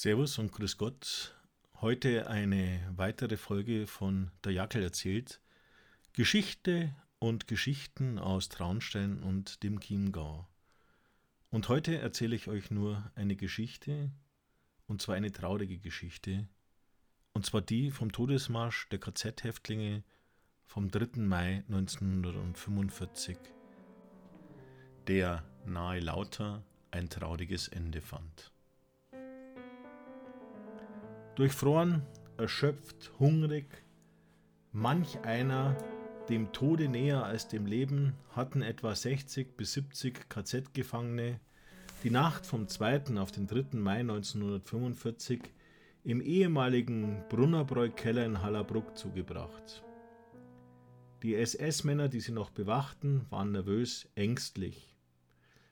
Servus und Grüß Gott. Heute eine weitere Folge von Der Jackel erzählt. Geschichte und Geschichten aus Traunstein und dem Chiemgau. Und heute erzähle ich euch nur eine Geschichte, und zwar eine traurige Geschichte, und zwar die vom Todesmarsch der KZ-Häftlinge vom 3. Mai 1945, der nahe Lauter ein trauriges Ende fand. Durchfroren, erschöpft, hungrig, manch einer dem Tode näher als dem Leben hatten etwa 60 bis 70 KZ-Gefangene die Nacht vom 2. auf den 3. Mai 1945 im ehemaligen Brunnerbräu-Keller in Hallerbruck zugebracht. Die SS-Männer, die sie noch bewachten, waren nervös, ängstlich.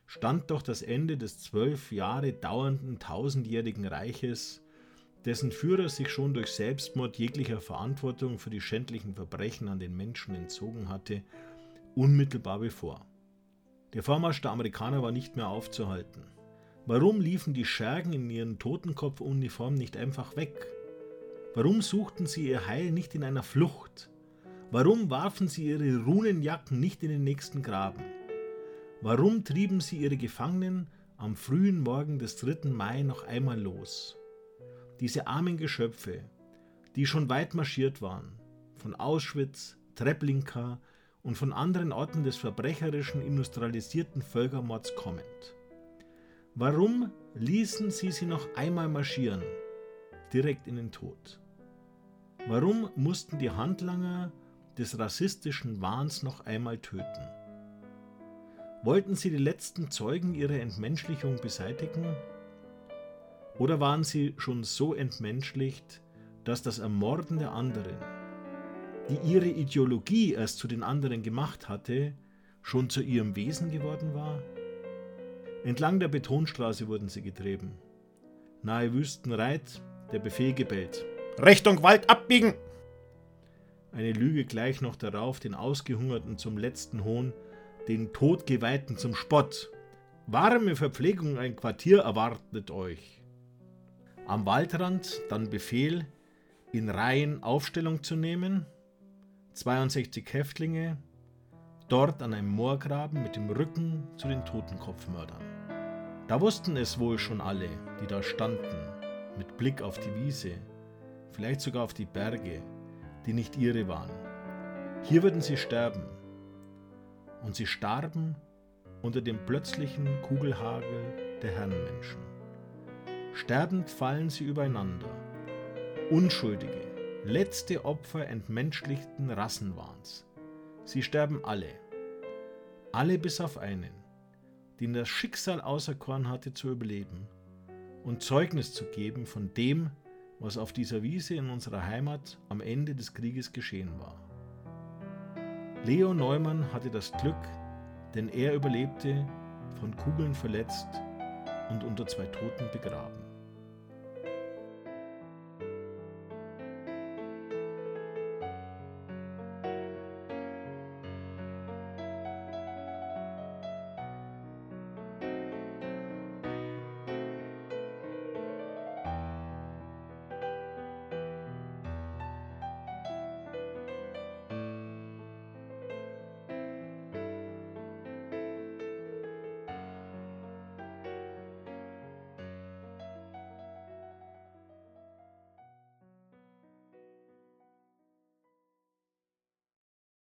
Stand doch das Ende des zwölf Jahre dauernden tausendjährigen Reiches dessen Führer sich schon durch Selbstmord jeglicher Verantwortung für die schändlichen Verbrechen an den Menschen entzogen hatte, unmittelbar bevor. Der Vormarsch der Amerikaner war nicht mehr aufzuhalten. Warum liefen die Schergen in ihren Totenkopfuniformen nicht einfach weg? Warum suchten sie ihr Heil nicht in einer Flucht? Warum warfen sie ihre Runenjacken nicht in den nächsten Graben? Warum trieben sie ihre Gefangenen am frühen Morgen des 3. Mai noch einmal los? Diese armen Geschöpfe, die schon weit marschiert waren, von Auschwitz, Treblinka und von anderen Orten des verbrecherischen industrialisierten Völkermords kommend. Warum ließen sie sie noch einmal marschieren, direkt in den Tod? Warum mussten die Handlanger des rassistischen Wahns noch einmal töten? Wollten sie die letzten Zeugen ihrer Entmenschlichung beseitigen oder waren sie schon so entmenschlicht, dass das Ermorden der anderen, die ihre Ideologie erst zu den anderen gemacht hatte, schon zu ihrem Wesen geworden war? Entlang der Betonstraße wurden sie getrieben. Nahe Wüstenreit, der Befehl gebellt. Richtung Wald abbiegen! Eine Lüge gleich noch darauf, den Ausgehungerten zum letzten Hohn, den Todgeweihten zum Spott. Warme Verpflegung ein Quartier erwartet euch. Am Waldrand dann Befehl, in Reihen Aufstellung zu nehmen. 62 Häftlinge, dort an einem Moorgraben mit dem Rücken zu den Totenkopfmördern. Da wussten es wohl schon alle, die da standen, mit Blick auf die Wiese, vielleicht sogar auf die Berge, die nicht ihre waren. Hier würden sie sterben. Und sie starben unter dem plötzlichen Kugelhagel der Herrenmenschen. Sterbend fallen sie übereinander. Unschuldige, letzte Opfer entmenschlichten Rassenwahns. Sie sterben alle. Alle bis auf einen, den das Schicksal auserkoren hatte zu überleben und Zeugnis zu geben von dem, was auf dieser Wiese in unserer Heimat am Ende des Krieges geschehen war. Leo Neumann hatte das Glück, denn er überlebte, von Kugeln verletzt und unter zwei Toten begraben.